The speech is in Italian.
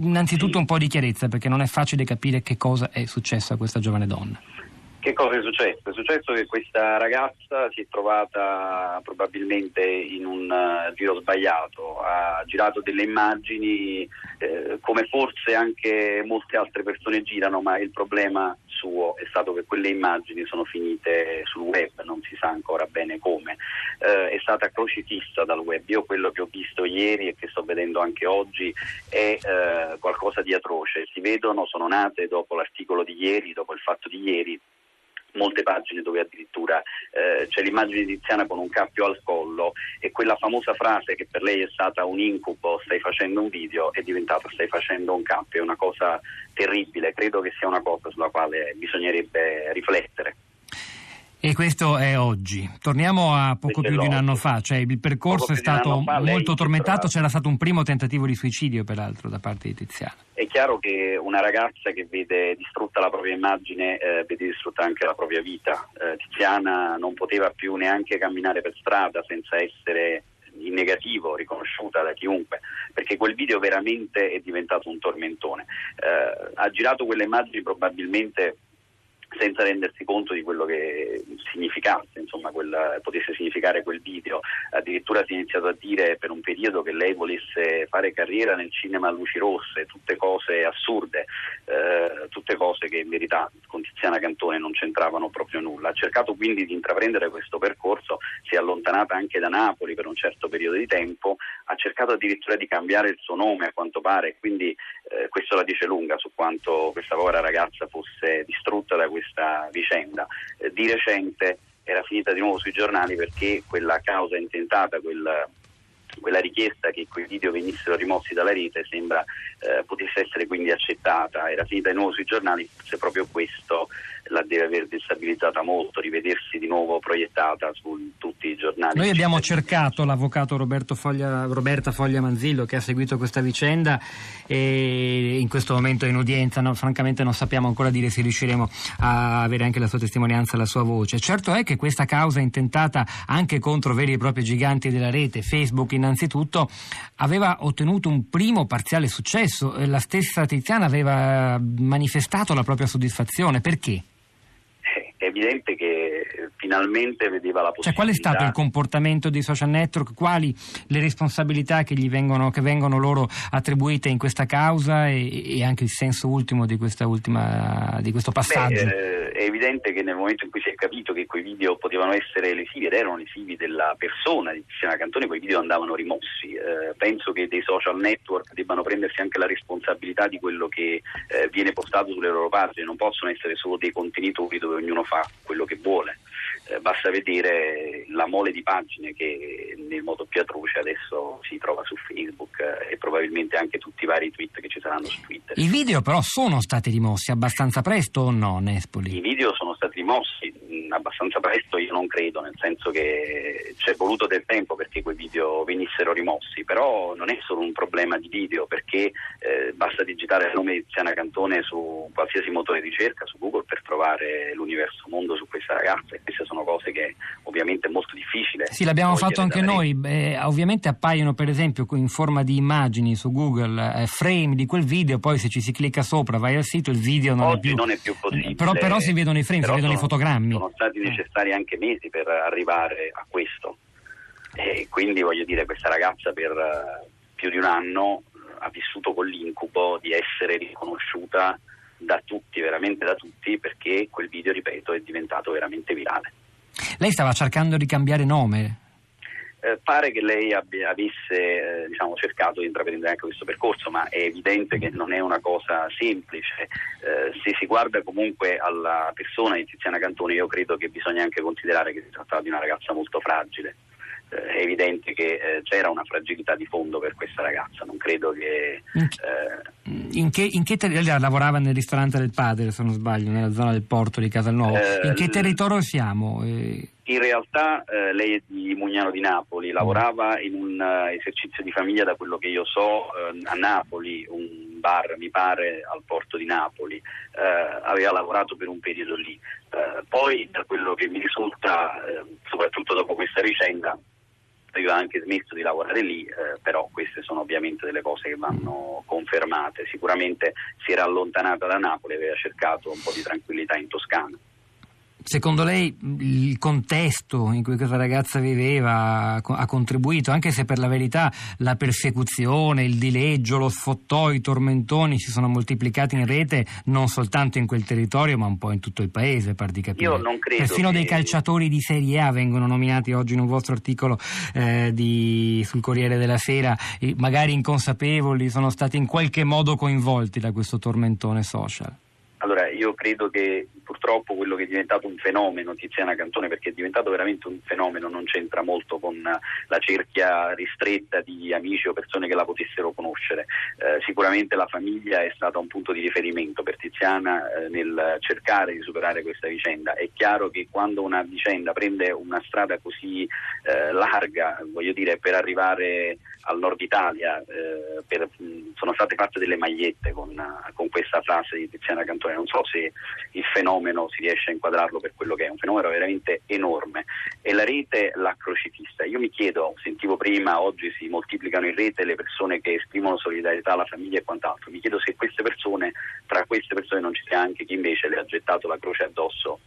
innanzitutto un po' di chiarezza perché non è facile capire che cosa è successo a questa giovane donna. Che cosa è successo? È successo che questa ragazza si è trovata probabilmente in un uh, giro sbagliato, ha girato delle immagini eh, come forse anche molte altre persone girano, ma il problema suo è stato che quelle immagini sono finite sul web, non si sa ancora bene come, eh, è stata crocifissa dal web. Io quello che ho visto ieri e che sto vedendo anche oggi è eh, qualcosa di atroce. Si vedono, sono nate dopo l'articolo di ieri, dopo il fatto di ieri, molte pagine dove addirittura eh, c'è l'immagine di Tiziana con un cappio al collo e quella famosa frase che per lei è stata un incubo, stai facendo un video, è diventata stai facendo un cappio, è una cosa terribile, credo che sia una cosa sulla quale bisognerebbe riflettere. E questo è oggi. Torniamo a poco più di un anno fa, cioè il percorso è stato molto tormentato, c'era stato un primo tentativo di suicidio peraltro da parte di Tiziana. Chiaro che una ragazza che vede distrutta la propria immagine eh, vede distrutta anche la propria vita. Eh, Tiziana non poteva più neanche camminare per strada senza essere in negativo, riconosciuta da chiunque, perché quel video veramente è diventato un tormentone. Eh, ha girato quelle immagini probabilmente senza rendersi conto di quello che significasse, insomma, quel, potesse significare quel video. Addirittura si è iniziato a dire per un periodo che lei volesse fare carriera nel cinema a luci rosse, tutte cose assurde, eh, tutte cose che in verità con Tiziana Cantone non c'entravano proprio nulla. Ha cercato quindi di intraprendere questo percorso, si è allontanata anche da Napoli per un certo periodo di tempo, ha cercato addirittura di cambiare il suo nome a quanto pare, quindi eh, questo la dice lunga su quanto questa povera ragazza fosse distrutta da questa vicenda. Eh, di recente era finita di nuovo sui giornali perché quella causa intentata, quel, quella richiesta che quei video venissero rimossi dalla rete sembra eh, potesse essere quindi accettata, era finita di nuovo sui giornali, forse proprio questo la deve aver destabilizzata molto, rivedersi di nuovo proiettata su tutti i giornali. Noi abbiamo cercato l'avvocato Foglia, Roberta Foglia Manzillo che ha seguito questa vicenda e in questo momento è in udienza, no, francamente non sappiamo ancora dire se riusciremo a avere anche la sua testimonianza, la sua voce. Certo è che questa causa intentata anche contro veri e propri giganti della rete, Facebook innanzitutto, aveva ottenuto un primo parziale successo, la stessa Tiziana aveva manifestato la propria soddisfazione. Perché? Evidente che finalmente vedeva la possibilità. Cioè, qual è stato il comportamento dei social network? Quali le responsabilità che, vengono, che vengono, loro attribuite in questa causa e, e anche il senso ultimo di, ultima, di questo passaggio? Beh, eh, è evidente che nel momento in cui si è capito che quei video potevano essere lesivi ed erano lesivi della persona di Tiziana Cantone, quei video andavano rimossi. Eh, penso che dei social network debbano prendersi anche la responsabilità di quello che eh, viene postato sulle loro pagine, non possono essere solo dei contenitori dove ognuno fa quello che vuole. Eh, basta vedere la mole di pagine che nel modo più atroce adesso si trova su Facebook eh, e probabilmente anche tutti i vari tweet che ci saranno su Twitter. I video però sono stati rimossi abbastanza presto o no, Nespoli? I video sono stati rimossi mh, abbastanza presto, io non credo, nel senso che c'è voluto del tempo perché quei video venissero rimossi, però non è solo un problema di video perché eh, basta digitare il nome di Tiziana Cantone su qualsiasi motore di ricerca, su Google, per trovare l'universo mondo su questa ragazza e queste sono cose che ovviamente è molto difficile. Sì, l'abbiamo fatto anche noi, Beh, ovviamente appaiono per esempio in forma di immagini su Google eh, frame di quel video, poi se ci si clicca sopra vai al sito il video non Oggi è più... non è più possibile. Però, però si vedono i frame, si vedono sono, i fotogrammi. Sono stati necessari anche mesi per arrivare a questo e quindi voglio dire questa ragazza per più di un anno ha vissuto con l'incubo di essere riconosciuta da tutti, veramente da tutti, perché quel video, ripeto, è diventato veramente virale. Lei stava cercando di cambiare nome? Eh, pare che lei abbia, avesse eh, diciamo, cercato di intraprendere anche questo percorso, ma è evidente che non è una cosa semplice. Eh, se si guarda comunque alla persona di Tiziana Cantone, io credo che bisogna anche considerare che si trattava di una ragazza molto fragile è evidente che eh, c'era una fragilità di fondo per questa ragazza, non credo che... In che, eh, in che, in che ter- lavorava nel ristorante del padre, se non sbaglio, nella zona del porto di Casalnuovo. in che territorio siamo? In realtà eh, lei è di Mugnano di Napoli, lavorava in un uh, esercizio di famiglia da quello che io so a Napoli, un bar mi pare al porto di Napoli, aveva lavorato per un periodo lì. poi da quello che mi risulta, soprattutto dopo questa vicenda, questo io ho anche smesso di lavorare lì, eh, però queste sono ovviamente delle cose che vanno confermate. Sicuramente si era allontanata da Napoli aveva cercato un po' di tranquillità in Toscana. Secondo lei il contesto in cui questa ragazza viveva ha contribuito, anche se per la verità la persecuzione, il dileggio, lo sfottò, i tormentoni si sono moltiplicati in rete non soltanto in quel territorio ma un po' in tutto il paese, par di capire. Io non credo Perfino che... dei calciatori di Serie A vengono nominati oggi in un vostro articolo eh, di, sul Corriere della Sera, magari inconsapevoli, sono stati in qualche modo coinvolti da questo tormentone social. Io credo che purtroppo quello che è diventato un fenomeno Tiziana Cantone, perché è diventato veramente un fenomeno, non c'entra molto con la cerchia ristretta di amici o persone che la potessero conoscere. Eh, sicuramente la famiglia è stata un punto di riferimento per Tiziana eh, nel cercare di superare questa vicenda. È chiaro che quando una vicenda prende una strada così eh, larga, voglio dire, per arrivare al nord Italia, eh, per, sono state fatte delle magliette con, con questa frase di Tiziana Cantone non so se il fenomeno si riesce a inquadrarlo per quello che è, un fenomeno veramente enorme. E la rete l'ha crocifissa. Io mi chiedo, sentivo prima, oggi si moltiplicano in rete le persone che esprimono solidarietà alla famiglia e quant'altro, mi chiedo se queste persone, tra queste persone non ci sia anche chi invece le ha gettato la croce addosso